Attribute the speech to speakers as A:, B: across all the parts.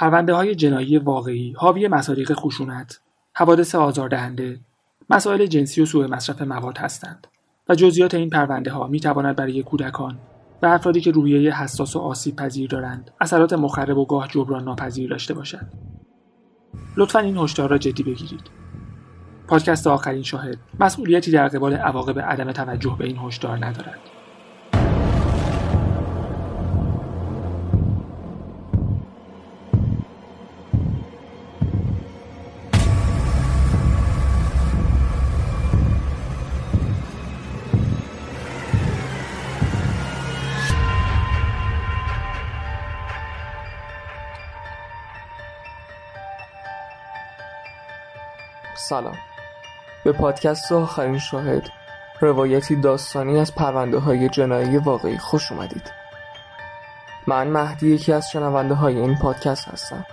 A: پرونده های جنایی واقعی حاوی مصادیق خشونت، حوادث آزاردهنده، مسائل جنسی و سوء مصرف مواد هستند و جزئیات این پرونده ها می تواند برای کودکان و افرادی که روحیه حساس و آسیب پذیر دارند اثرات مخرب و گاه جبران ناپذیر داشته باشد. لطفا این هشدار را جدی بگیرید. پادکست آخرین شاهد مسئولیتی در قبال عواقب عدم توجه به این هشدار ندارد.
B: سلام. به پادکست آخرین شاهد روایتی داستانی از پرونده های جنایی واقعی خوش اومدید. من مهدی یکی از شنونده های این پادکست هستم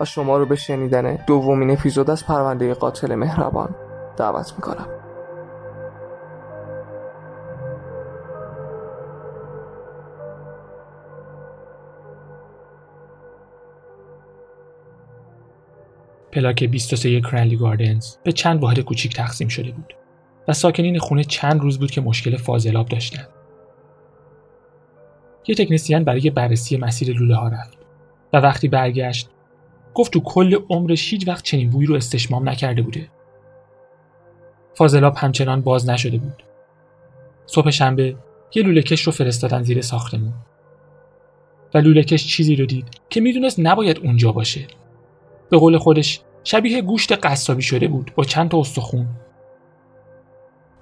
B: و شما رو به شنیدن دومین اپیزود از پرونده قاتل مهربان دعوت می‌کنم.
A: پلاک 23 کرنلی گاردنز به چند واحد کوچیک تقسیم شده بود و ساکنین خونه چند روز بود که مشکل فاضلاب داشتند. یه تکنسیان برای بررسی مسیر لوله ها رفت و وقتی برگشت گفت تو کل عمرش هیچ وقت چنین بویی رو استشمام نکرده بوده. فاضلاب همچنان باز نشده بود. صبح شنبه یه لوله کش رو فرستادن زیر ساختمون. و لوله کش چیزی رو دید که می‌دونست نباید اونجا باشه. به قول خودش شبیه گوشت قصابی شده بود با چند تا استخون.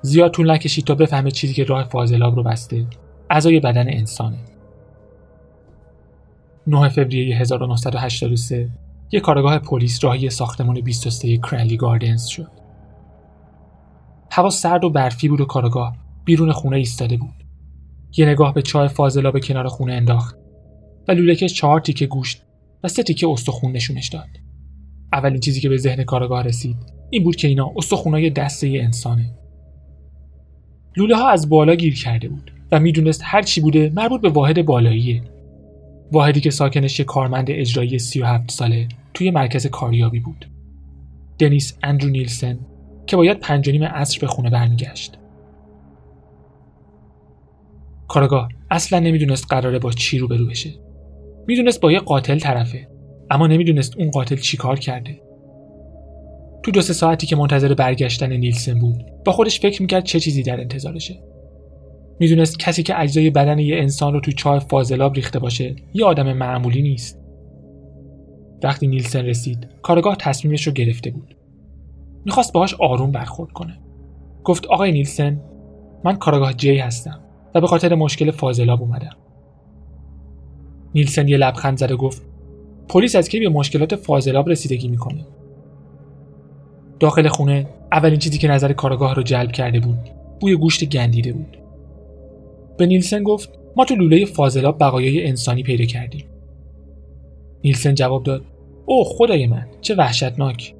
A: زیاد طول نکشید تا بفهمه چیزی که راه فاضلاب رو بسته. اعضای بدن انسانه. 9 فوریه 1983 یک کارگاه پلیس راهی ساختمان 23 کرنلی گاردنز شد. هوا سرد و برفی بود و کارگاه بیرون خونه ایستاده بود. یه نگاه به چای فاضلاب کنار خونه انداخت و لولکش چهار تیکه گوشت و سه تیکه استخون نشونش داد. اولین چیزی که به ذهن کارگاه رسید این بود که اینا استخونای دسته انسانه. لوله ها از بالا گیر کرده بود و می‌دونست هر چی بوده مربوط به واحد بالاییه. واحدی که ساکنش یک کارمند اجرایی 37 ساله توی مرکز کاریابی بود. دنیس اندرو نیلسن که باید پنج نیم عصر به خونه برمیگشت. کارگاه اصلا نمی‌دونست قراره با چی روبرو بشه. می‌دونست با یه قاتل طرفه. اما نمی‌دونست اون قاتل چی کار کرده. تو دو سه ساعتی که منتظر برگشتن نیلسن بود با خودش فکر می‌کرد چه چیزی در انتظارشه. می‌دونست کسی که اجزای بدن یه انسان رو تو چای فاضلاب ریخته باشه یه آدم معمولی نیست. وقتی نیلسن رسید کارگاه تصمیمش رو گرفته بود. می‌خواست باهاش آروم برخورد کنه. گفت آقای نیلسن من کارگاه جی هستم و به خاطر مشکل فاضلاب اومدم. نیلسن یه لبخند زد و گفت پلیس از کی به مشکلات فاضلاب رسیدگی می‌کنه؟ داخل خونه اولین چیزی که نظر کارگاه رو جلب کرده بود بوی گوشت گندیده بود. به نیلسن گفت ما تو لوله فاضلاب بقایای انسانی پیدا کردیم. نیلسن جواب داد او خدای من چه وحشتناک.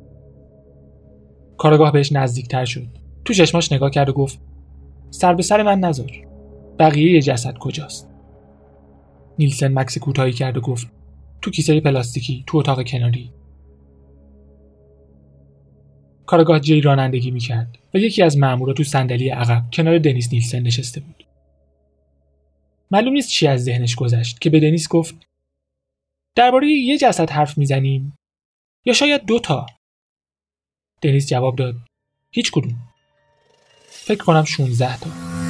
A: کارگاه بهش نزدیکتر شد. تو چشماش نگاه کرد و گفت سر به سر من نذار. بقیه جسد کجاست؟ نیلسن مکس کوتاهی کرد و گفت تو کیسه پلاستیکی تو اتاق کناری. کارگاه جی رانندگی می‌کرد و یکی از مامورا تو صندلی عقب کنار دنیس نیلسن نشسته بود. معلوم نیست چی از ذهنش گذشت که به دنیس گفت درباره یه جسد حرف می‌زنیم یا شاید دو تا؟ دنیس جواب داد هیچ کدوم. فکر کنم 16 تا.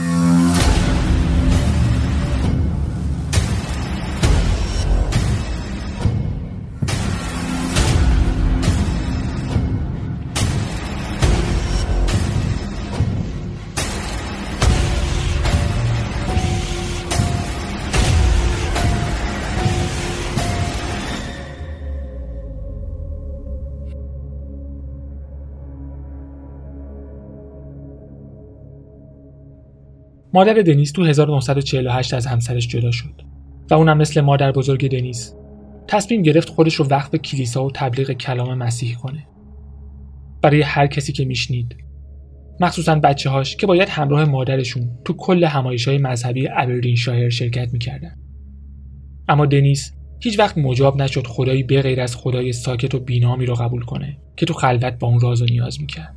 A: مادر دنیس تو 1948 از همسرش جدا شد و اونم مثل مادر بزرگ دنیس تصمیم گرفت خودش رو وقف کلیسا و تبلیغ کلام مسیح کنه. برای هر کسی که میشنید مخصوصا بچه هاش که باید همراه مادرشون تو کل همایش های مذهبی ابردین شایر شرکت می‌کردن. اما دنیس هیچ وقت مجاب نشد خدایی بغیر از خدای ساکت و بینامی رو قبول کنه که تو خلوت با اون راز و نیاز می‌کرد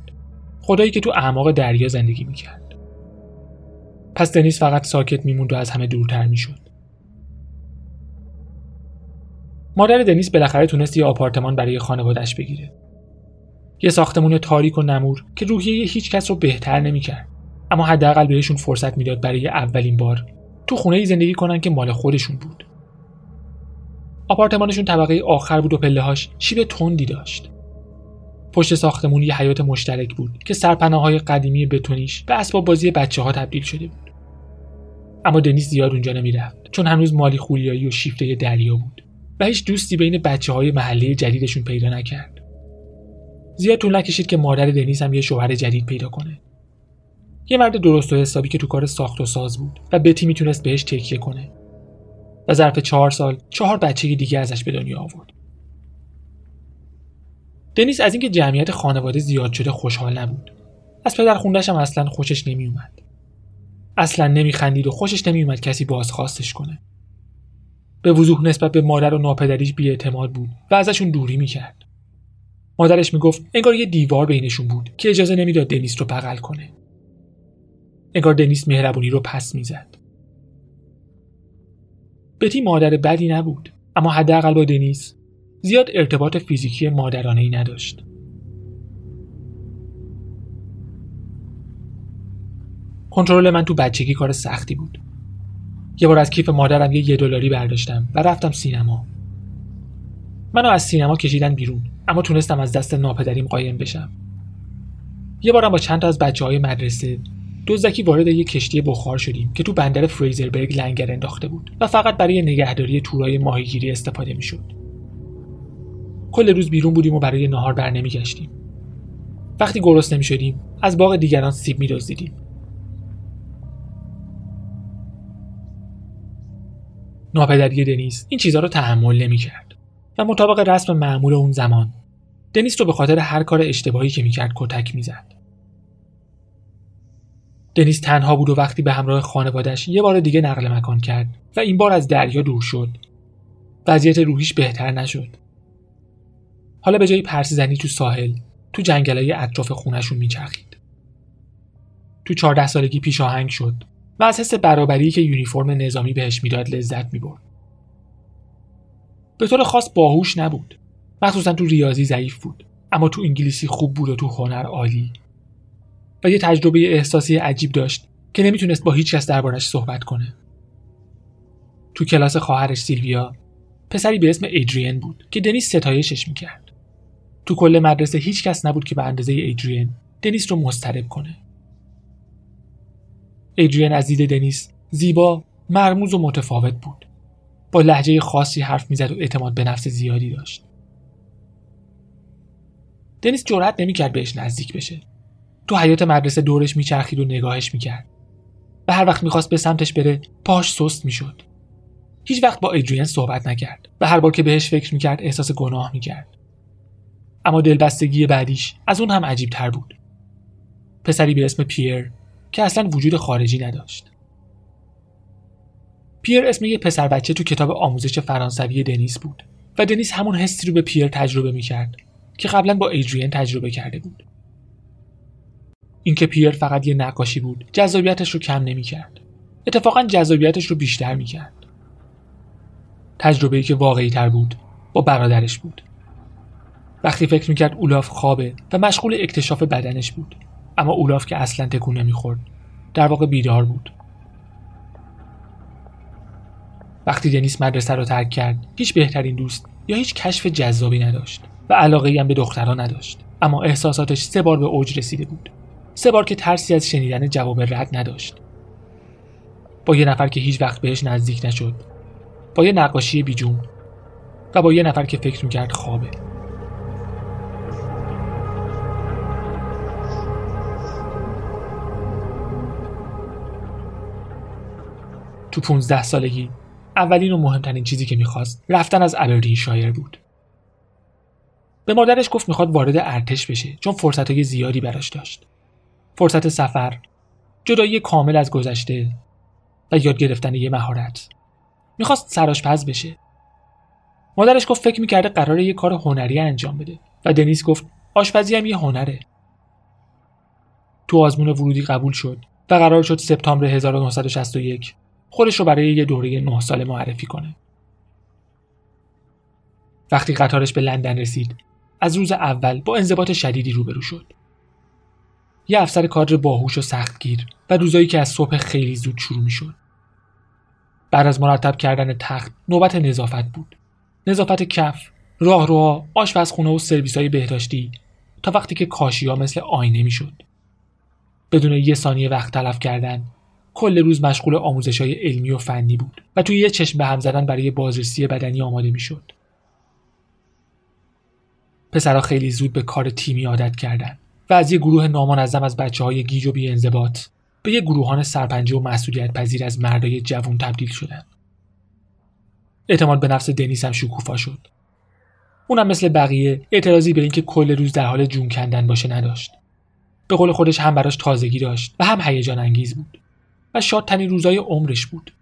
A: خدایی که تو اعماق دریا زندگی می‌کرد پس دنیس فقط ساکت میموند و از همه دورتر می‌شد. مادر دنیس بالاخره تونست یه آپارتمان برای خانوادش بگیره. یه ساختمون تاریک و نمور که روحیه هیچ کس رو بهتر نمی‌کرد. اما حداقل بهشون فرصت می‌داد برای اولین بار تو خونه ای زندگی کنن که مال خودشون بود. آپارتمانشون طبقه آخر بود و پلهاش شیب تندی داشت. پشت ساختمون یه حیات مشترک بود که سرپناه های قدیمی بتونیش به اسباب بازی بچه ها تبدیل شده بود. اما دنیس زیاد اونجا نمی‌رفت چون هنوز مالی خولیایی و شیفته دریا بود و هیچ دوستی بین بچه های محله جدیدشون پیدا نکرد. زیاد طول نکشید که مادر دنیس هم یه شوهر جدید پیدا کنه. یه مرد درست و حسابی که تو کار ساخت و ساز بود و بتی می‌تونست بهش تکیه کنه. و ظرف چهار سال چهار بچه دیگه ازش به دنیا آورد. دنیس از اینکه جمعیت خانواده زیاد شده خوشحال نبود. از پدر خوندش اصلا خوشش نمیومد اصلا نمیخندید و خوشش نمیومد کسی بازخواستش کنه. به وضوح نسبت به مادر و ناپدریش بیاعتماد بود و ازشون دوری می‌کرد. مادرش می‌گفت انگار یه دیوار بینشون بود که اجازه نمی‌داد دنیس رو بغل کنه. انگار دنیس مهربونی رو پس می‌زد. بتی مادر بدی نبود اما حداقل با دنیس زیاد ارتباط فیزیکی مادرانه ای نداشت. کنترل من تو بچگی کار سختی بود. یه بار از کیف مادرم یه یه دلاری برداشتم و رفتم سینما. منو از سینما کشیدن بیرون اما تونستم از دست ناپدریم قایم بشم. یه بارم با چند تا از بچه های مدرسه دزدکی وارد یک کشتی بخار شدیم که تو بندر فریزربرگ لنگر انداخته بود و فقط برای نگهداری تورای ماهیگیری استفاده می‌شد. کل روز بیرون بودیم و برای نهار بر نمیگشتیم. وقتی گرسنه شدیم از باغ دیگران سیب میدزدیدیم. ناپدری دنیس این چیزها رو تحمل نمی‌کرد و مطابق رسم معمول اون زمان دنیس رو به خاطر هر کار اشتباهی که می‌کرد کتک می‌زد. دنیس تنها بود و وقتی به همراه خانوادش یه بار دیگه نقل مکان کرد و این بار از دریا دور شد وضعیت روحیش بهتر نشد حالا به جای پرس زنی تو ساحل تو جنگلای اطراف خونشون میچرخید. تو چهارده سالگی پیش آهنگ شد و از حس برابری که یونیفرم نظامی بهش می‌داد لذت می‌برد. به طور خاص باهوش نبود. مخصوصا تو ریاضی ضعیف بود. اما تو انگلیسی خوب بود و تو هنر عالی. و یه تجربه احساسی عجیب داشت که نمی‌تونست با هیچ کس دربارش صحبت کنه. تو کلاس خواهرش سیلویا پسری به اسم ایدریان بود که دنیس ستایشش می‌کرد. تو کل مدرسه هیچ کس نبود که به اندازه ایدریان دنیس رو مضطرب کنه. ایدریان از دید دنیس زیبا، مرموز و متفاوت بود. با لحجه خاصی حرف می‌زد و اعتماد به نفس زیادی داشت. دنیس جرأت نمی‌کرد بهش نزدیک بشه تو حیات مدرسه دورش میچرخید و نگاهش می‌کرد و هر وقت می‌خواست به سمتش بره پاش سست می‌شد هیچ وقت با ایدریان صحبت نکرد و هر بار که بهش فکر می‌کرد احساس گناه می‌کرد اما دلبستگی بعدیش از اون هم عجیب تر بود. پسری به اسم پیر که اصلا وجود خارجی نداشت. پیر اسم یه پسر بچه تو کتاب آموزش فرانسوی دنیس بود و دنیس همون حسی رو به پیر تجربه می‌کرد که قبلا با ایدریان تجربه کرده بود. اینکه پیر فقط یه نقاشی بود جذابیتش رو کم نمی‌کرد. اتفاقا جذابیتش رو بیشتر می‌کرد. تجربه‌ای که واقعی تر بود با برادرش بود. وقتی فکر می‌کرد اولاف خوابه و مشغول اکتشاف بدنش بود. اما اولاف که اصلا تکون نمی‌خورد در واقع بیدار بود. وقتی دنیس مدرسه رو ترک کرد هیچ بهترین دوست یا هیچ کشف جذابی نداشت و علاقه هم به دخترها نداشت. اما احساساتش سه بار به اوج رسیده بود. سه بار که ترسی از شنیدن جواب رد نداشت. با یه نفر که هیچ وقت بهش نزدیک نشد با یه نقاشی بیجون و با یه نفر که فکر می‌کرد خوابه. تو 15 سالگی. اولین و مهمترین چیزی که می‌خواست رفتن از ابردین شایر بود. به مادرش گفت می‌خواد وارد ارتش بشه چون فرصت های زیادی براش داشت. فرصت سفر جدایی کامل از گذشته و یاد گرفتن یه مهارت. می‌خواست سراشپز بشه. مادرش گفت فکر می‌کرده قراره یه کار هنری انجام بده و دنیس گفت آشپزی هم یه هنره. تو آزمون ورودی قبول شد و قرار شد سپتامبر 1961 خودش رو برای یه دوره نه ساله معرفی کنه. وقتی قطارش به لندن رسید از روز اول با انضباط شدیدی روبرو شد. یه افسر کادر باهوش و سختگیر و روزایی که از صبح خیلی زود شروع می شد. بعد از مرتب کردن تخت نوبت نظافت بود. نظافت کف، راهروها، آشپزخونه و سرویس های بهداشتی تا وقتی که کاشی ها مثل آینه می شد. بدون یه ثانیه وقت تلف کردن کل روز مشغول آموزش های علمی و فنی بود و توی یه چشم به هم زدن برای بازرسی بدنی آماده می شد. پسرها خیلی زود به کار تیمی عادت کردند و از یه گروه نامنظم از بچه های گیج و انضباط به یه گروهان سرپنجه و مسئولیت پذیر از مردای جوون تبدیل شدن. اعتماد به نفس دنیس هم شکوفا شد. اونم مثل بقیه اعتراضی به اینکه کل روز در حال جون کندن باشه نداشت. به قول خودش هم براش تازگی داشت و هم هیجان انگیز بود و شادترین روزای عمرش بود.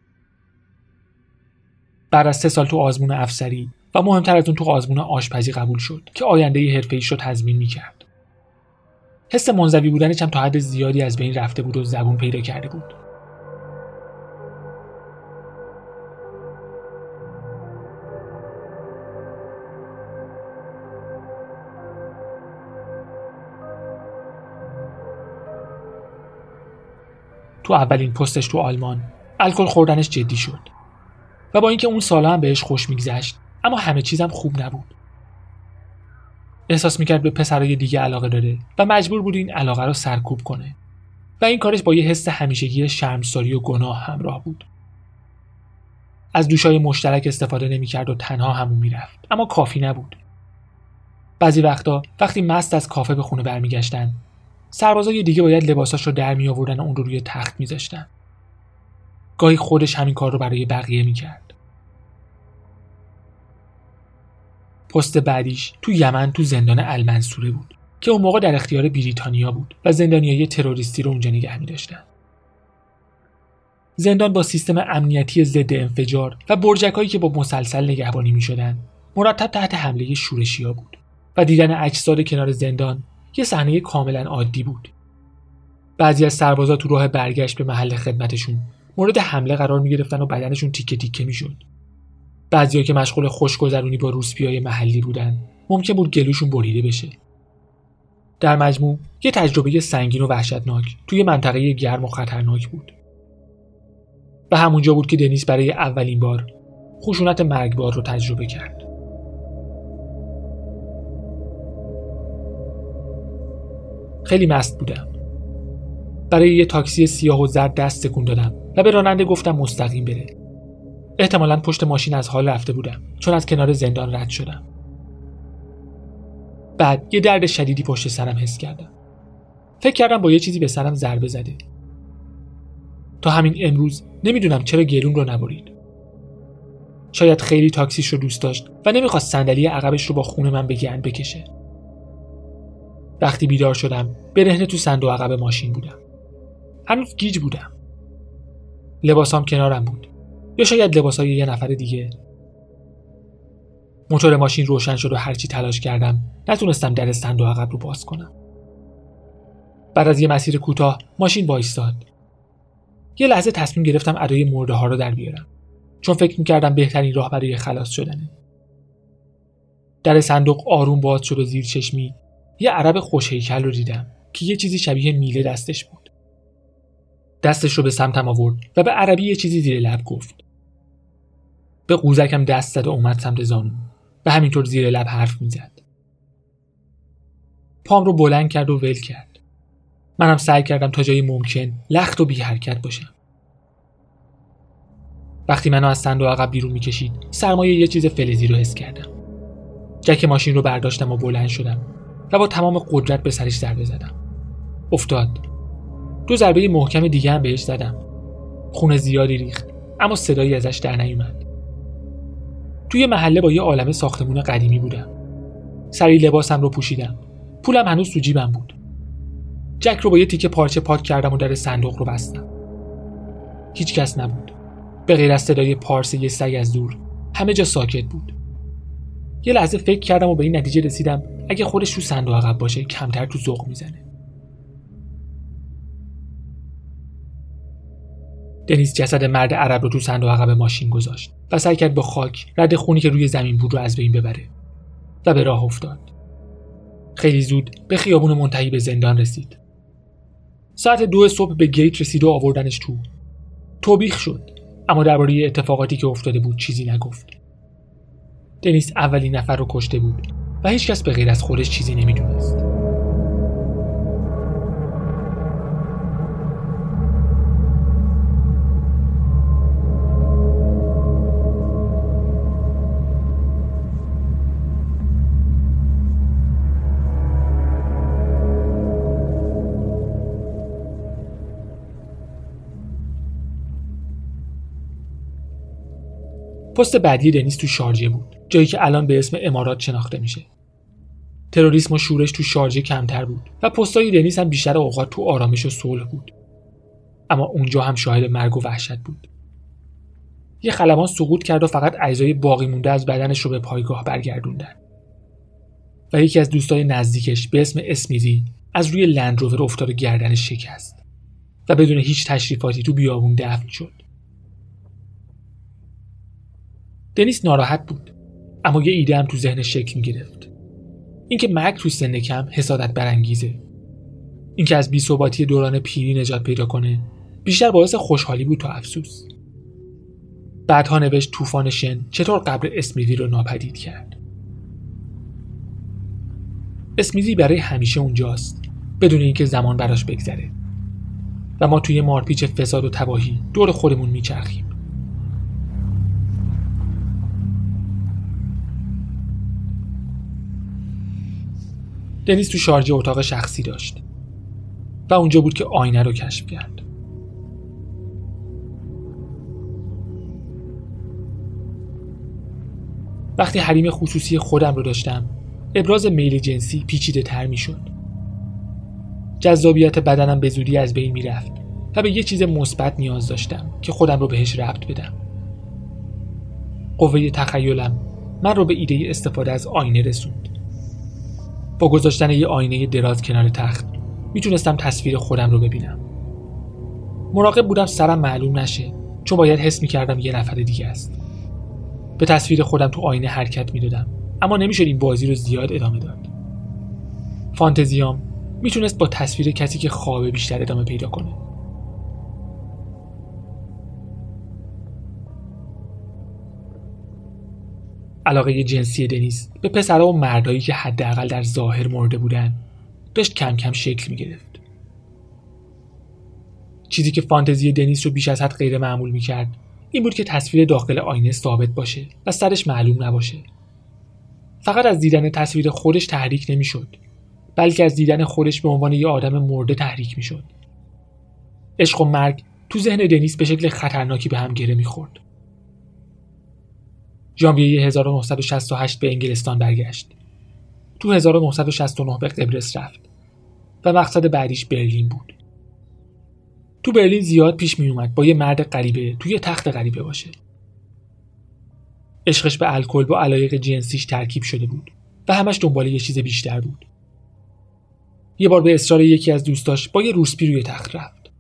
A: بعد از سه سال تو آزمون افسری و مهمتر از اون تو آزمون آشپزی قبول شد که آینده حرفه‌ایش رو تضمین می‌کرد. حس منزوی بودنش هم تا حد زیادی از بین رفته بود و زبون پیدا کرده بود تو اولین پستش تو آلمان. الکل خوردنش جدی شد. و با اینکه اون سالا هم بهش خوش میگذشت اما همه چیزم خوب نبود. احساس می‌کرد به پسرای دیگه علاقه داره و مجبور بود این علاقه رو سرکوب کنه. و این کارش با یه حس همیشگی شرمساری و گناه همراه بود. از دوشای مشترک استفاده نمی‌کرد و تنها همون می‌رفت اما کافی نبود. بعضی وقتا وقتی مست از کافه به خونه برمیگشتن سربازای دیگه باید لباساش رو در می آوردن و اون رو روی تخت میذاشتن گاهی خودش همین کار رو برای بقیه می‌کرد پست بعدیش تو یمن تو زندان المنصوره بود که اون موقع در اختیار بریتانیا بود و زندانیای تروریستی رو اونجا نگه می داشتن. زندان با سیستم امنیتی ضد انفجار و برجکهایی که با مسلسل نگهبانی می شدن مرتب تحت حمله شورشیا بود و دیدن اجساد کنار زندان یه صحنه کاملا عادی بود. بعضی از سربازا تو راه برگشت به محل خدمتشون مورد حمله قرار می گرفتن و بدنشون تیکه تیکه می شد. بعضیا که مشغول خوشگذرونی با روسپیای محلی بودن ممکن بود گلوشون بریده بشه در مجموع یه تجربه سنگین و وحشتناک توی منطقه گرم و خطرناک بود و همونجا بود که دنیس برای اولین بار خشونت مرگبار رو تجربه کرد خیلی مست بودم. برای یه تاکسی سیاه و زرد دست تکون دادم و به راننده گفتم مستقیم بره. احتمالا پشت ماشین از حال رفته بودم چون از کنار زندان رد شدم. بعد یه درد شدیدی پشت سرم حس کردم. فکر کردم با یه چیزی به سرم ضربه زده. تا همین امروز نمی‌دونم چرا گرون رو نبرید. شاید خیلی تاکسیش رو دوست داشت و نمی‌خواست صندلی عقبش رو با خون من به بکشه. وقتی بیدار شدم برهنه تو صندوق عقب ماشین بودم. هنوز گیج بودم. لباسام کنارم بود. یا شاید لباسای یه نفر دیگه. موتور ماشین روشن شد و هرچی تلاش کردم نتونستم در صندوق عقب رو باز کنم. بعد از یه مسیر کوتاه ماشین وایستاد. یه لحظه تصمیم گرفتم ادای مرده ها رو در بیارم. چون فکر می‌کردم بهترین راه برای خلاص شدنه. در صندوق آروم باز شد و زیر چشمی یه عرب خوشهیکل رو دیدم که یه چیزی شبیه میله دستش بود. دستش رو به سمتم آورد و به عربی یه چیزی زیر لب گفت. به قوزکم دست زد و اومد سمت زانو و همینطور زیر لب حرف می‌زد. پام رو بلند کرد و ول کرد. منم سعی کردم تا جایی ممکن لخت و بی حرکت باشم. وقتی منو از صندوق عقب بیرون می‌کشید سرمایه یه چیز فلزی رو حس کردم. جک ماشین رو برداشتم و بلند شدم. و با تمام قدرت به سرش ضربه زدم. افتاد. دو ضربه محکم دیگه هم بهش زدم. خون زیادی ریخت اما صدایی ازش در نیومد. توی محله با یه عالم ساختمون قدیمی بودم. سری لباسم رو پوشیدم. پولم هنوز تو جیبم بود. جک رو با یه تیکه پارچه پاک کردم و در صندوق رو بستم. هیچ کس نبود. به غیر از صدای پارس یه سگ از دور. همه جا ساکت بود. یه لحظه فکر کردم و به این نتیجه رسیدم اگه خودش تو صندوق عقب باشه کمتر تو ذوق می‌زنه. دنیس جسد مرد عرب رو تو صندوق عقب ماشین گذاشت و سعی کرد با خاک رد خونی که روی زمین بود رو از بین ببره و به راه افتاد. خیلی زود به خیابون منتهی به زندان رسید. ساعت دو صبح به گیت رسید و آوردنش تو. توبیخ شد اما درباره اتفاقاتی که افتاده بود چیزی نگفت. دنیس اولین نفر رو کشته بود. و هیچکس به غیر از خودش چیزی نمی‌دونست. پست بعدی دنیس تو شارجه بود جایی که الان به اسم امارات شناخته میشه. تروریسم و شورش تو شارجه کمتر بود و پستای دنیس هم بیشتر اوقات تو آرامش و صلح بود. اما اونجا هم شاهد مرگ و وحشت بود. یه خلبان سقوط کرد و فقط اجزای باقی مونده از بدنش رو به پایگاه برگردوندن. و یکی از دوستای نزدیکش به اسم اسمیزی از روی لندروور افتاد و گردنش شکست و بدون هیچ تشریفاتی تو بیابون دفن شد. دنیس ناراحت بود اما یه ایده هم تو ذهنش شکل می‌گرفت. اینکه مرگ تو سن کم حسادت برانگیزه. اینکه از بیثباتی دوران پیری نجات پیدا کنه بیشتر باعث خوشحالی بود تا افسوس. بعدها نوشت طوفان شن چطور قبر اسمیزی رو ناپدید کرد. اسمیزی برای همیشه اونجاست بدون اینکه زمان براش بگذره. و ما توی مارپیچ فساد و تباهی دور خودمون میچرخیم. دنیس تو شارجه اتاق شخصی داشت و اونجا بود که آینه رو کشف کرد. وقتی حریم خصوصی خودم رو داشتم ابراز میل جنسی پیچیده تر می شد جذابیت بدنم به زودی از بین می رفت و به یه چیز مثبت نیاز داشتم که خودم رو بهش ربط بدم. قوه تخیلم من رو به ایده استفاده از آینه رسوند. گذاشتن یه آینه دراز کنار تخت می‌تونستم تصویر خودم رو ببینم. مراقب بودم سرم معلوم نشه چون باید حس می‌کردم یه نفر دیگه است. به تصویر خودم تو آینه حرکت می‌دادم اما نمی‌شد این بازی رو زیاد ادامه داد. فانتزیام می‌تونست با تصویر کسی که خوابه بیشتر ادامه پیدا کنه. علاقه جنسی دنیس به پسرها و مردایی که حداقل در ظاهر مرده بودن داشت کم کم شکل می گرفت. چیزی که فانتزی دنیس رو بیش از حد غیر معمول می کرد این بود که تصویر داخل آینه ثابت باشه و سرش معلوم نباشه. فقط از دیدن تصویر خودش تحریک نمی‌شد بلکه از دیدن خودش به عنوان یه آدم مرده تحریک می‌شد. عشق و مرگ تو ذهن دنیس به شکل خطرناکی به هم گره می‌خورد. ژانویه 1968 به انگلستان برگشت. تو 1969 به قبرس رفت و مقصد بعدیش برلین بود. تو برلین زیاد پیش می اومد با یه مرد غریبه توی تخت غریبه باشه. عشقش به الکل با علایق جنسیش ترکیب شده بود و همش دنبال یه چیز بیشتر بود. یه بار به اصرار یکی از دوستاش با یه روسپی روی تخت رفت.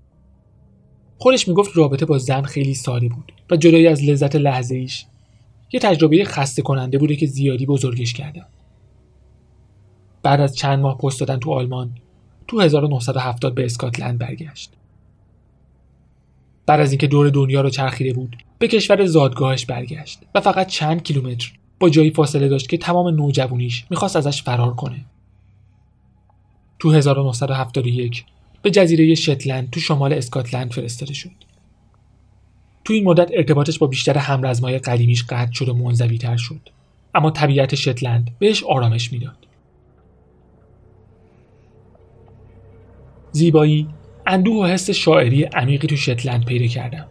A: خودش می‌گفت رابطه با زن خیلی سالی بود و جدای از لذت لحظه ایش یه تجربه خسته کننده بوده که زیادی بزرگش کرده. بعد از چند ماه پست دادن تو آلمان تو 1970 به اسکاتلند برگشت. بعد از اینکه دور دنیا رو چرخیده بود به کشور زادگاهش برگشت و فقط چند کیلومتر با جایی فاصله داشت که تمام نوجوانیش می‌خواست ازش فرار کنه. تو 1971 به جزیره شتلند تو شمال اسکاتلند فرستاده شد. تو این مدت ارتباطش با بیشتر همرزمای قدیمیش قطع شد و منزوی تر شد. اما طبیعت شتلند بهش آرامش می‌داد. زیبایی اندوه و حس شاعری عمیقی تو شتلند پیدا کردم.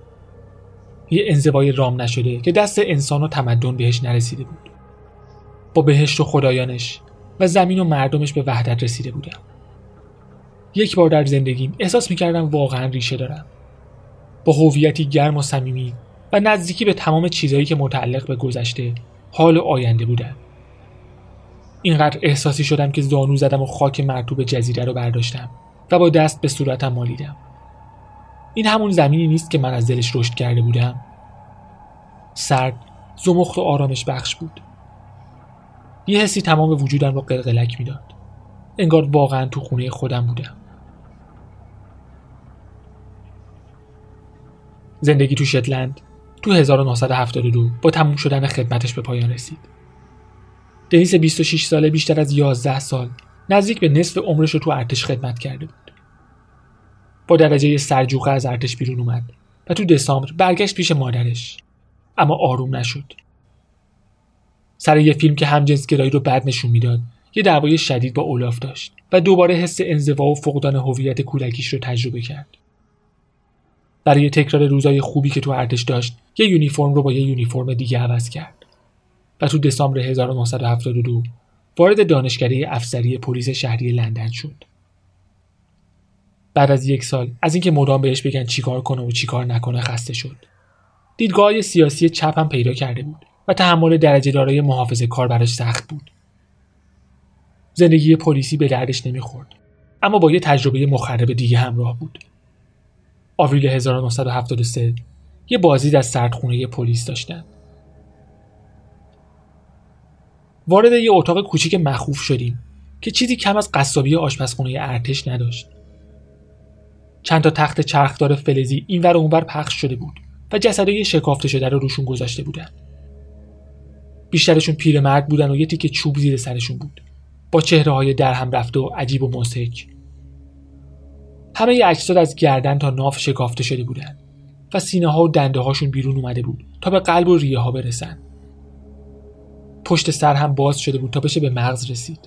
A: یه انزوای رام نشده که دست انسان و تمدن بهش نرسیده بود. با بهشت و خدایانش و زمین و مردمش به وحدت رسیده بودم. یک بار در زندگیم احساس می‌کردم واقعا ریشه دارم. با هویتی گرم و صمیمی و نزدیکی به تمام چیزهایی که متعلق به گذشته حال و آینده بودن اینقدر احساسی شدم که زانو زدم و خاک مرتوب جزیره رو برداشتم و با دست به صورتم مالیدم. این همون زمینی نیست که من از دلش رشد کرده بودم. سرد زمخت و آرامش بخش بود. یه حسی تمام وجودم رو قلقلک می‌داد. انگار واقعا تو خونه خودم بودم. زندگی تو شتلند. تو 1972 با تموم شدن خدمتش به پایان رسید. دنیس 26 ساله بیشتر از 11 سال نزدیک به نصف عمرش رو تو ارتش خدمت کرده بود. با درجه سرجوخه از ارتش بیرون اومد و تو دسامبر برگشت پیش مادرش. اما آروم نشد. سر یه فیلم که همجنسگرایی رو بد نشون می‌داد یه دعوای شدید با اولاف داشت و دوباره حس انزوا و فقدان هویت کودکیش رو تجربه کرد. برای تکرار روزای خوبی که تو ارتش داشت یه یونیفرم رو با یه یونیفرم دیگه عوض کرد. و تو دسامبر 1972 وارد دانشکده افسری پلیس شهری لندن شد. بعد از یک سال از اینکه مدام بهش بگن چیکار کنه و چیکار نکنه خسته شد. دیدگاه سیاسی چپ هم پیدا کرده بود و تحمل درجه دارای محافظه کار براش سخت بود. زندگی پلیسی به دردش نمی‌خورد اما با یه تجربه مخرب دیگه همراه بود. آوریل 1973 یه بازی در سردخونه پلیس داشتن. وارد یه اتاق کوچیک مخوف شدیم که چیزی کم از قصابی آشپزخونه ارتش نداشت. چند تا تخت چرخدار فلزی اینور و اونور پخش شده بود و جسدهای شکافته شده رو روشون گذاشته بودن. بیشترشون پیرمرد بودن و یه تیکه چوب زیر سرشون بود. با چهره های در هم رفته و عجیب و مسک همه اجساد از گردن تا ناف شکافته شده بودن و سینه ها و دنده هاشون بیرون اومده بود تا به قلب و ریه ها برسن. پشت سر هم باز شده بود تا بشه به مغز رسید.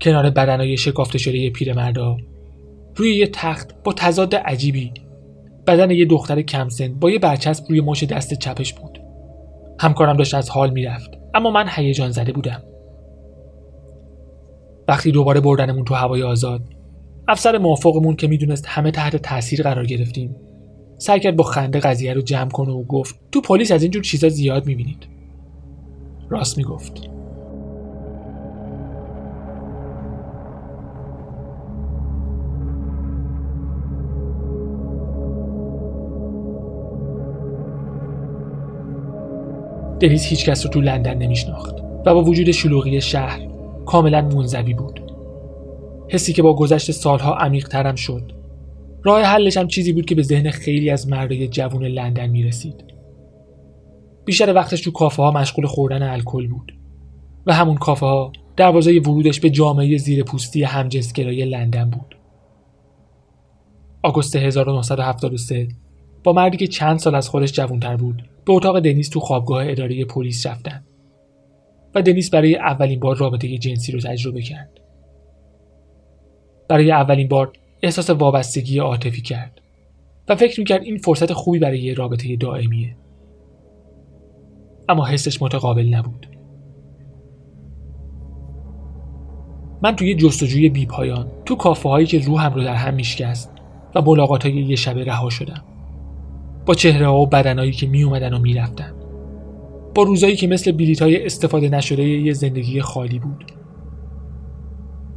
A: کنار بدنهای شکافته شده پیرمردا روی یه تخت با تضاد عجیبی بدن یه دختر کمسن با یه برچسب روی مش دست چپش بود. همکارم داشت از حال می‌رفت اما من هیجان زده بودم. وقتی دوباره بردنمون تو هوای آزاد افسر موافقمون که می‌دونست همه تحت تاثیر قرار گرفتیم. سعی کرد با خنده قضیه رو جمع کنه و گفت تو پلیس از اینجور چیزا زیاد می‌بینید. راست می‌گفت. دنیز هیچ کس رو تو لندن نمیشناخت و با وجود شلوغی شهر کاملا منزوی بود. حسی که با گذشت سالها عمیقترم شد. راه حلش هم چیزی بود که به ذهن خیلی از مردای جوون لندن می‌رسید. بیشتر وقتش تو کافه ها مشغول خوردن الکل بود و همون کافه ها دروازه ورودش به جامعه زیر پوستی همجنسگرای لندن بود. آگوست 1973 با مردی که چند سال از خودش جوانتر بود به اتاق دنیس تو خوابگاه اداره پلیس رفتن و دنیس برای اولین بار رابطه جنسی رو تجربه کرد. برای اولین بار احساس وابستگی عاطفی کرد و فکر می‌کرد این فرصت خوبی برای یه رابطه دائمیه. اما حسش متقابل نبود. من توی جستجوی بی پایان تو کافه هایی که روحم رو در هم میشکست و ملاقات های یه شبه رها شدم. با چهره ها و بدنهایی که می اومدن و می‌رفتن. با روزایی که مثل بلیت های استفاده نشده یه زندگی خالی بود.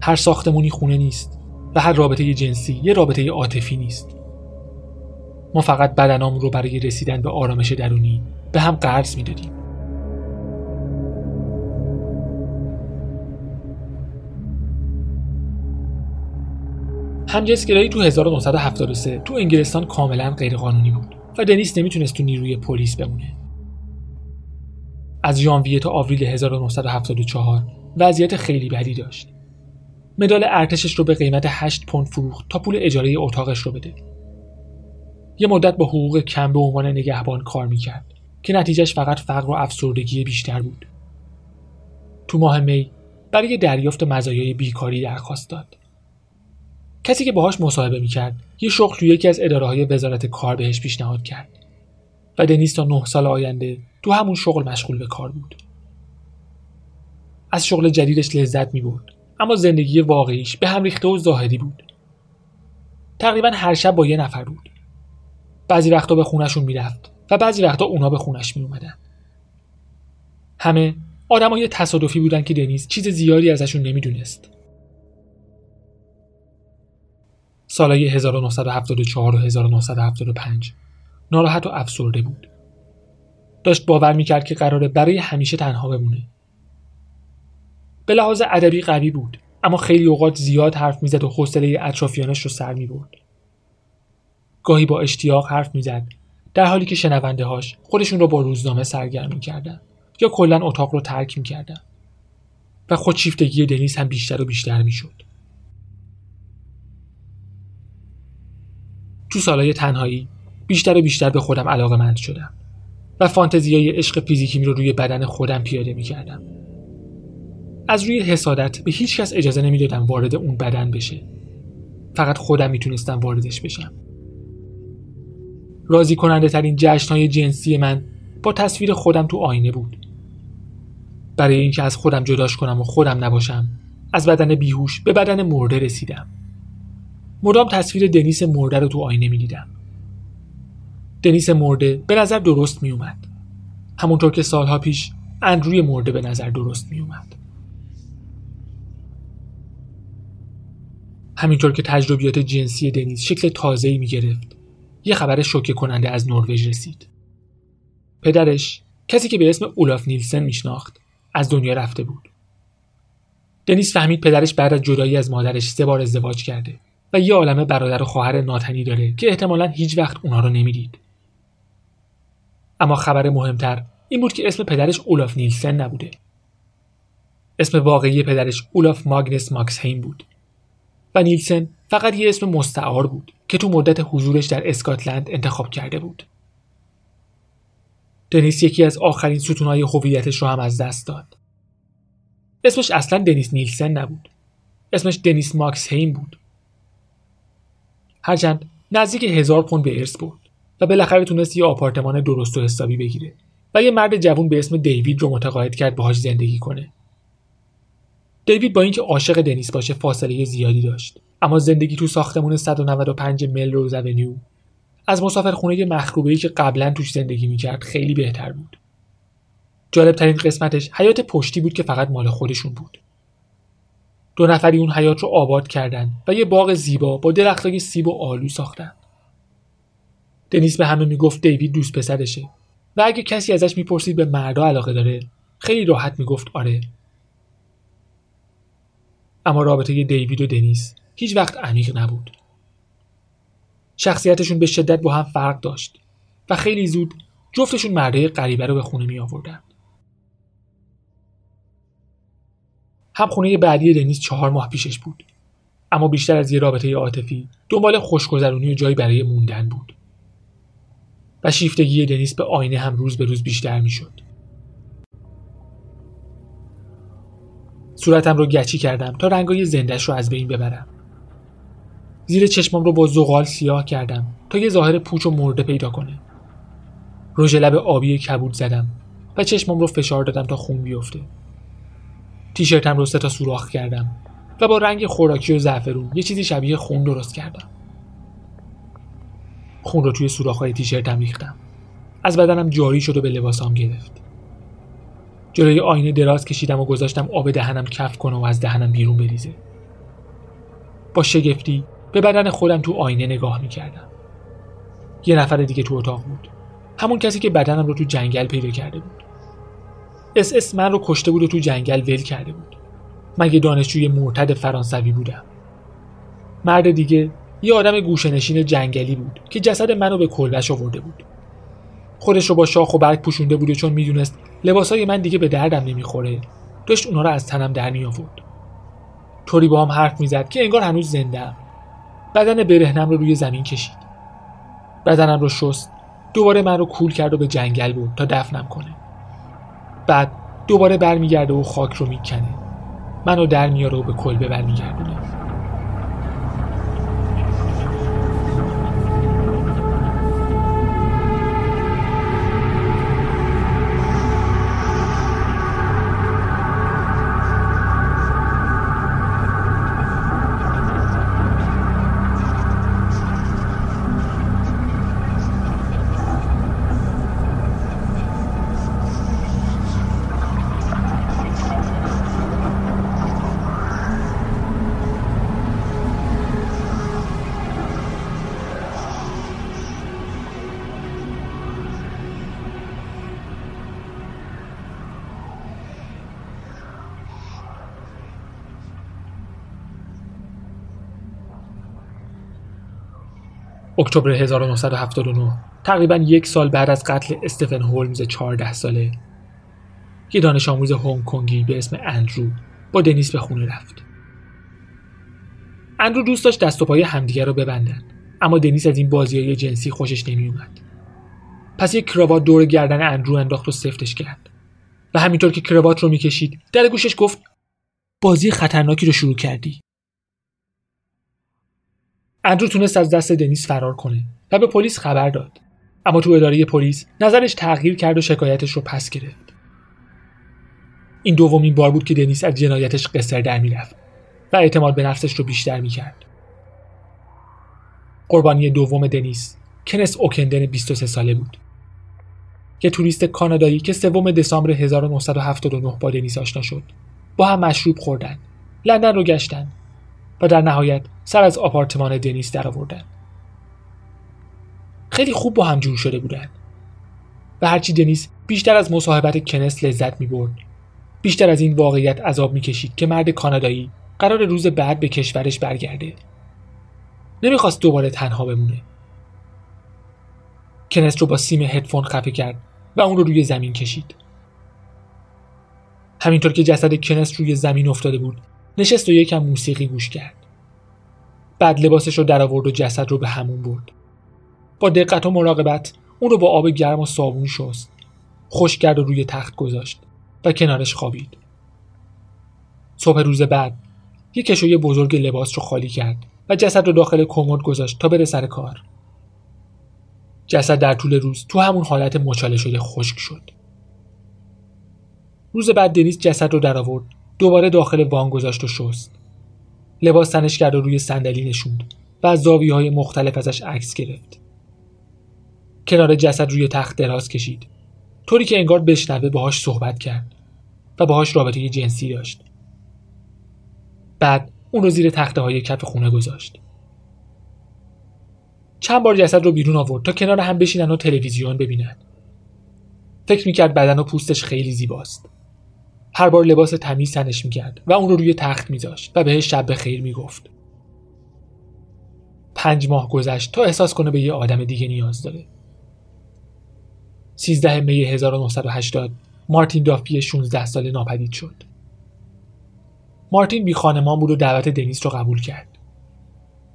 A: هر ساختمونی خونه نیست. و هر رابطه جنسی یه رابطه عاطفی نیست. ما فقط بدنامون رو برای رسیدن به آرامش درونی به هم قرض می‌دادیم. همجنسگرایی تو 1973 تو انگلستان کاملا غیرقانونی بود و دنیس نمی‌تونست تو نیروی پلیس بمونه. از ژانویه تا آوریل 1974 وضعیت خیلی بدی داشت. مدال ارتشش رو به قیمت 8 پوند فروخت تا پول اجاره اتاقش رو بده. یه مدت با حقوق کم به عنوان نگهبان کار می‌کرد که نتیجهش فقط فقر و افسردگی بیشتر بود. تو ماه می برای دریافت مزایای بیکاری درخواست داد. کسی که باهاش مصاحبه می‌کرد یه شغل توی یکی از اداره های وزارت کار بهش پیشنهاد کرد و دنیس تا نه سال آینده تو همون شغل مشغول به کار بود. از شغل جدیدش لذت می بود اما زندگی واقعیش به هم ریخته و ظاهری بود. تقریبا هر شب با یه نفر بود. بعضی وقتا به خونشون می‌رفت و بعضی وقتا اونا به خونش می اومدن. همه آدمای تصادفی بودن که دنیز چیز زیادی ازشون نمی‌دونست. سالهای 1974 و 1975 ناراحت و افسرده بود. داشت باور می‌کرد که قراره برای همیشه تنها بمونه. به لحاظ ادبی قوی بود اما خیلی اوقات زیاد حرف می‌زد و حوصله اطرافیانش رو سر می‌برد. گاهی با اشتیاق حرف می‌زد در حالی که شنونده هاش خودشون رو با روزنامه سرگرم می‌کردن یا کلا اتاق رو ترک می‌کردن و خودشیفتگی دنیس هم بیشتر و بیشتر می‌شد. تو سالهای تنهایی بیشتر و بیشتر به خودم علاقه مند شدم و فانتزیای عشق فیزیکی رو روی بدن خودم پیاده می‌کردم. از روی حسادت به هیچ کس اجازه نمی‌دادم وارد اون بدن بشه. فقط خودم می‌تونستم واردش بشم. راضی کننده ترین جشن های جنسی من با تصویر خودم تو آینه بود. برای اینکه از خودم جداش کنم و خودم نباشم از بدن بیهوش به بدن مرده رسیدم. مدام تصویر دنیس مرده رو تو آینه می دیدم. دنیس مرده به نظر درست می اومد. همونطور که سالها پیش اندروی مرده به نظر درست می همینطور که تجربیات جنسی دنیز شکل تازه‌ای می گرفت. یه خبر شوکه کننده از نروژ رسید. پدرش کسی که به اسم اولاف نیلسن میشناخت از دنیا رفته بود. دنیس فهمید پدرش بعد از جدایی از مادرش سه بار ازدواج کرده و یه عالمه برادر و خواهر ناتنی داره که احتمالا هیچ وقت اونا رو نمی‌دید. اما خبر مهمتر این بود که اسم پدرش اولاف نیلسن نبوده. اسم واقعی پدرش اولاف ماگنس ماکسهیم بود و نیلسن فقط یه اسم مستعار بود که تو مدت حضورش در اسکاتلند انتخاب کرده بود. دنیس یکی از آخرین ستونهای هویتش رو هم از دست داد. اسمش اصلا دنیس نیلسن نبود. اسمش دنیس ماکس هیم بود. هرچند نزدیک هزار پوند به ارث برد و بالاخره تونست یه آپارتمان درست و حسابی بگیره و یه مرد جوون به اسم دیوید رو متقاعد کرد باهاش زندگی کنه. دیوید با اینکه عاشق دنیس باشه فاصله زیادی داشت اما زندگی تو ساختمون 195 ملروز اونیو از مسافرخونه مخروبه‌ای که قبلا توش زندگی می‌کرد خیلی بهتر بود. جالب ترین قسمتش حیات پشتی بود که فقط مال خودشون بود. دو نفری اون حیات رو آباد کردن و یه باغ زیبا با درختای سیب و آلو ساختن. دنیس به همه می‌گفت دیوید دوست پسرشه و اگه کسی ازش می‌پرسید به مردا علاقه داره خیلی راحت می‌گفت آره. اما رابطه دیوید و دنیس هیچ وقت عمیق نبود. شخصیتشون به شدت با هم فرق داشت و خیلی زود جفتشون مرده غریبه رو به خونه می آوردن. هم خونه بعدی دنیز چهار ماه پیشش بود اما بیشتر از یه رابطه عاطفی دنبال خوشگذرونی و جایی برای موندن بود و شیفتگی دنیس به آینه هم روز به روز بیشتر می‌شد. صورتم رو گچی کردم تا رنگای زندش رو از بین ببرم. زیر چشمم رو با زغال سیاه کردم تا یه ظاهر پوچ و مرده پیدا کنه. رژ لب آبی کبود زدم و چشمم رو فشار دادم تا خون بیفته. تیشرتم رو سه تا سوراخ کردم و با رنگ خوراکی و زعفرون یه چیزی شبیه خون درست کردم. خون رو توی سوراخ‌های تیشرتم ریختم. از بدنم جاری شد و به لباسام گرفت. جلوی آینه دراز کشیدم و گذاشتم آب دهنم کف کنه و از دهنم بیرون بریزه. با شگفتی به بدن خودم تو آینه نگاه می‌کردم. یه نفر دیگه تو اتاق بود. همون کسی که بدنم رو تو جنگل پیدا کرده بود. اس اس من رو کشته بود و تو جنگل ول کرده بود. من یه دانشجوی مرتد فرانسوی بودم. مرد دیگه یه آدم گوشنشین جنگلی بود که جسد منو به کلبش آورده بود. خودش رو با شاخ و برگ پوشونده بود و چون می‌دونست لباسای من دیگه به دردم نمی‌خوره. داشت اونا رو از تنم در می آورد. طوری با هم حرف می‌زد که انگار هنوز زنده بدن برهنم رو روی زمین کشید. بدنم رو شست. دوباره من رو کول کرد و به جنگل بود تا دفنم کنه. بعد دوباره برمیگرده و خاک رو می‌کنه. منو در میاره و به کلبه برمیگردونه اکتبر 1979 تقریبا یک سال بعد از قتل استفن هولمز 14 ساله یه دانش آموز هنگ کنگی به اسم اندرو با دنیس به خونه رفت. اندرو دوست داشت دست و پای همدیگه رو ببندن اما دنیس از این بازی های جنسی خوشش نمیومد پس یک کراوات دور گردن اندرو انداخت و سفتش کرد. و همینطور که کراوات رو می‌کشید در گوشش گفت بازی خطرناکی رو شروع کردی. اندرو تونست از دست دنیس فرار کنه و به پلیس خبر داد. اما تو اداره پلیس نظرش تغییر کرد و شکایتش رو پس گرفت. این دومین بار بود که دنیس از جنایتش قصر در می‌رفت و اعتماد به نفسش رو بیشتر می‌کرد. قربانی دوم دنیس کنس اوکندن 23 ساله بود. یه توریست کانادایی که سوم دسامبر 1979 با دنیس آشنا شد با هم مشروب خوردن لندن رو گشتن و در نهایت سر از آپارتمان دنیس درآوردن. خیلی خوب با هم جور شده بودن. و هرچی دنیس بیشتر از مصاحبت کنس لذت می برد بیشتر از این واقعیت عذاب می‌کشید که مرد کانادایی قرار روز بعد به کشورش برگرده. نمی‌خواست دوباره تنها بمونه. کنس رو با سیم هدفون خفه کرد و اون رو روی زمین کشید. همینطور که جسد کنس روی زمین افتاده بود نشست و یکم موسیقی گوش کرد. بعد لباسش رو در آورد و جسد رو به همون برد. با دقت و مراقبت اون رو با آب گرم و صابون شست. خوش کرد و روی تخت گذاشت و کنارش خوابید. صبح روز بعد یک کشوی بزرگ لباس رو خالی کرد و جسد رو داخل کمد گذاشت تا بره سر کار. جسد در طول روز تو همون حالت مچاله شده خشک شد. روز بعد دنیس جسد رو در آورد دوباره داخل وان گذاشت و شست. لباس تنش کرد و روی صندلی نشوند و از زاویه های مختلف ازش عکس گرفت. کنار جسد روی تخت دراز کشید. طوری که انگار بشنوه باهاش صحبت کرد و باهاش رابطه جنسی داشت. بعد اون رو زیر تخته های کف خونه گذاشت. چند بار جسد رو بیرون آورد تا کنار هم بشینن و تلویزیون ببینن. فکر می‌کرد بدن و پوستش خیلی زیباست. هر بار لباس تمیز تنش می‌کرد و اون رو روی تخت میذاشت و بهش شب خیر می‌گفت پنج ماه گذشت تا احساس کنه به یه آدم دیگه نیاز داره 13 می 1980 مارتین دافی 16 ساله ناپدید شد. مارتین بی خانمان بود و دعوت دنیس رو قبول کرد.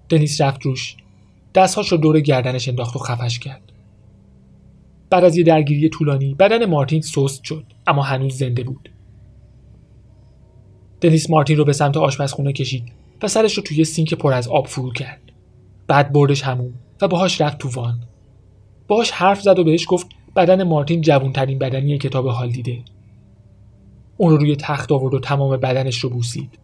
A: دنیس رفت روش. دستهاش رو دور گردنش انداخت و خفش کرد. بعد از یه درگیری طولانی بدن مارتین سست شد اما هنوز زنده بود. دنیس مارتین رو به سمت آشپزخونه کشید و سرش رو توی سینک پر از آب فرو کرد. بعد بردش همون و باهاش رفت تو وان. باهاش حرف زد و بهش گفت بدن مارتین جوونترین بدنی کتاب حال دیده اون رو روی تخت آورد و تمام بدنش رو بوسید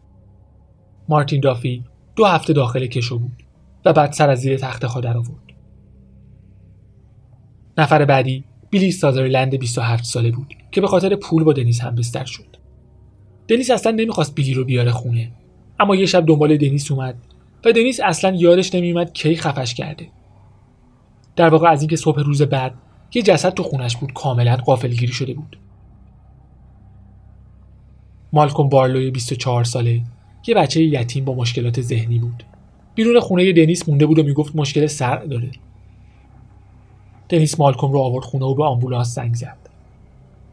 A: مارتین دافی دو هفته داخل کشو بود و بعد سر از زیر تخت خود آورد نفر بعدی بیلی سازرلند 27 ساله بود که به خاطر پول با دنیس هم بستر شد دنیس اصلا نمی‌خواست بیلی رو بیاره خونه. اما یه شب دنبال دنیس اومد و دنیس اصلا یادش نمیومد کی خفش کرده. در واقع از اینکه صبح روز بعد یه جسد تو خونش بود کاملا قافلگیری شده بود. مالکوم بارلوی 24 ساله یه بچه یتیم با مشکلات ذهنی بود. بیرون خونه دنیس مونده بود و می‌گفت مشکل سر داره. دنیس مالکوم رو آورد خونه و به آمبولانس زنگ زد.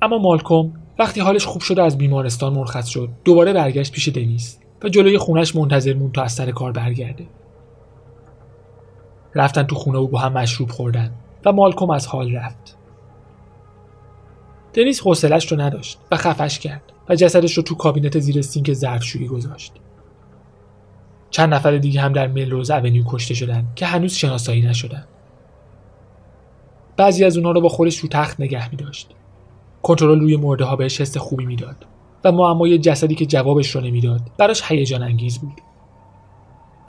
A: اما مالکوم وقتی حالش خوب شده از بیمارستان مرخص شد. دوباره برگشت پیش دنیس و جلوی خونش منتظر مون تا از سر کار برگرده. رفتن تو خونه و با هم مشروب خوردن و مالکوم از حال رفت. دنیس حوصلش رو نداشت و خفش کرد و جسدش رو تو کابینت زیر سینک ظرفشویی گذاشت. چند نفر دیگه هم در ملروز اونیو کشته شدن که هنوز شناسایی نشدن. بعضی از اونها رو با خودش رو تخت نگه می داشت کنترل روی مرده ها بهش حس خوبی می‌داد و معمای جسدی که جوابش رو نمی‌داد براش هیجان انگیز بود.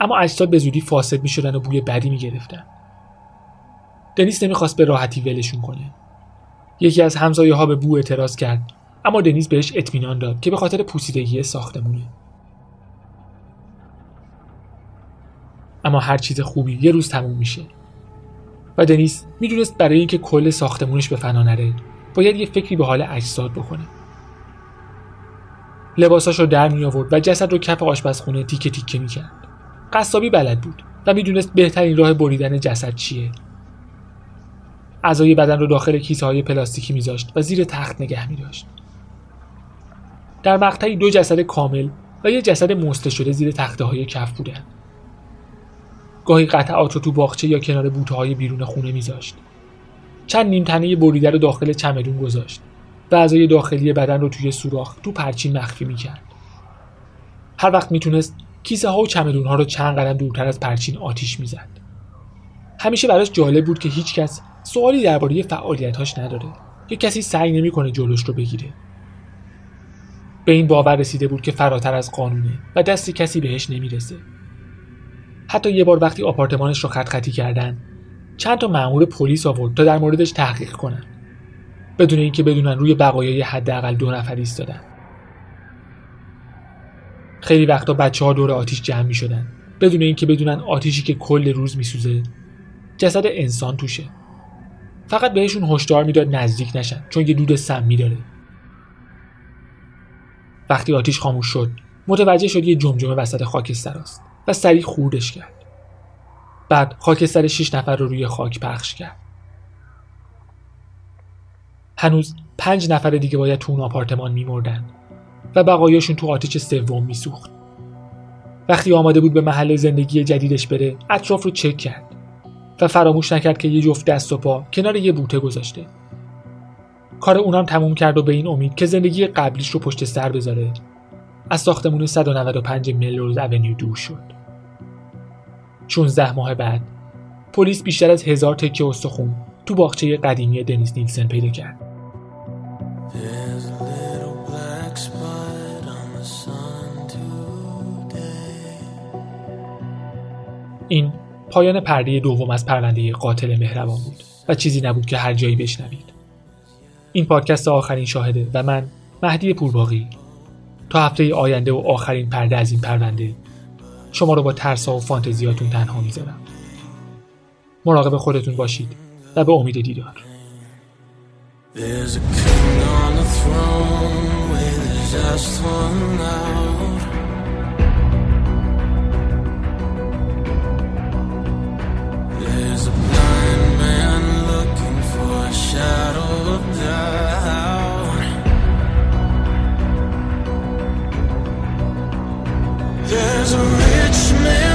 A: اما اجساد به زودی فاسد می شدن و بوی بدی می گرفتن. دنیس نمی‌خواست به راحتی ولشون کنه. یکی از همسایه ها به بو اعتراض کرد اما دنیس بهش اطمینان داد که به خاطر پوسیدگی ساختمونه. اما هر چیز خوبی یه روز تموم میشه. و دنیس می‌دونست برای اینکه کل ساختمونش به فنا نره. باید یه فکری به حال اجساد بکنه. لباساش رو در می آورد و جسد رو کف آشپزخونه تیکه تیکه می کرد قصابی بلد بود و می‌دونست بهترین راه بریدن جسد چیه. اعضای بدن رو داخل کیسه های پلاستیکی میذاشت و زیر تخت نگه میداشت. در مقطعی دو جسد کامل و یه جسد مسته شده زیر تخته های کف بودن. گاهی قطعات رو تو باغچه یا کنار بوته های بیرون خونه میذاشت. چند نیم تنه بریده رو داخل چمدون گذاشت. و اعضای داخلی بدن رو توی سوراخ تو پرچین مخفی می‌کرد. هر وقت می‌تونست کیسه ها و چمدون ها رو چند قدم دورتر از پرچین آتیش می‌زد. همیشه براش جالب بود که هیچکس سوالی درباره فعالیتاش نداره. یا کسی سعی نمی‌کنه جلوش رو بگیره. به این باور رسیده بود که فراتر از قانونه و دست کسی بهش نمی‌رسه. حتی یه بار وقتی آپارتمانش رو خط خطی کردن چند تا مأمور پلیس آورد تا در موردش تحقیق کنن. بدون اینکه بدونن روی بقایای حداقل دو نفر ایستادن. خیلی وقتا بچه ها دور آتیش جمع می شدن بدون اینکه بدونن آتیشی که کل روز میسوزه جسد انسان توشه. فقط بهشون هشدار می‌داد نزدیک نشن چون یه دود سمی داره. وقتی آتیش خاموش شد متوجه شد یه جمجمه وسط خاکستر است و سریع خوردش کرد. بعد خاکستر شش نفر رو روی خاک پخش کرد. هنوز پنج نفر دیگه باید تو اون آپارتمان میمردن و بقایاشون تو آتیش سوم میسوخت. وقتی آماده بود به محل زندگی جدیدش بره اطراف رو چک کرد و فراموش نکرد که یه جفت دست و پا کنار یه بوته گذاشته. کار اونم تموم کرد و به این امید که زندگی قبلیش رو پشت سر بذاره. از ساختمون 195 ملروز اونیو دور شد. 16 ماه بعد. پلیس بیشتر از هزار تکه استخون تو باغچه قدیمی دنیس نیلسن پیدا کرد. این پایان پرده دوم از پرونده قاتل مهربان بود و چیزی نبود که هر جایی بشنوید. این پادکست آخرین شاهده و من مهدی پورباقی تا هفته آینده و آخرین پرده از این پرونده شما رو با ترسا و فانتزیاتون تنها می‌ذارم. مراقب خودتون باشید و به امید دیدار. There's a man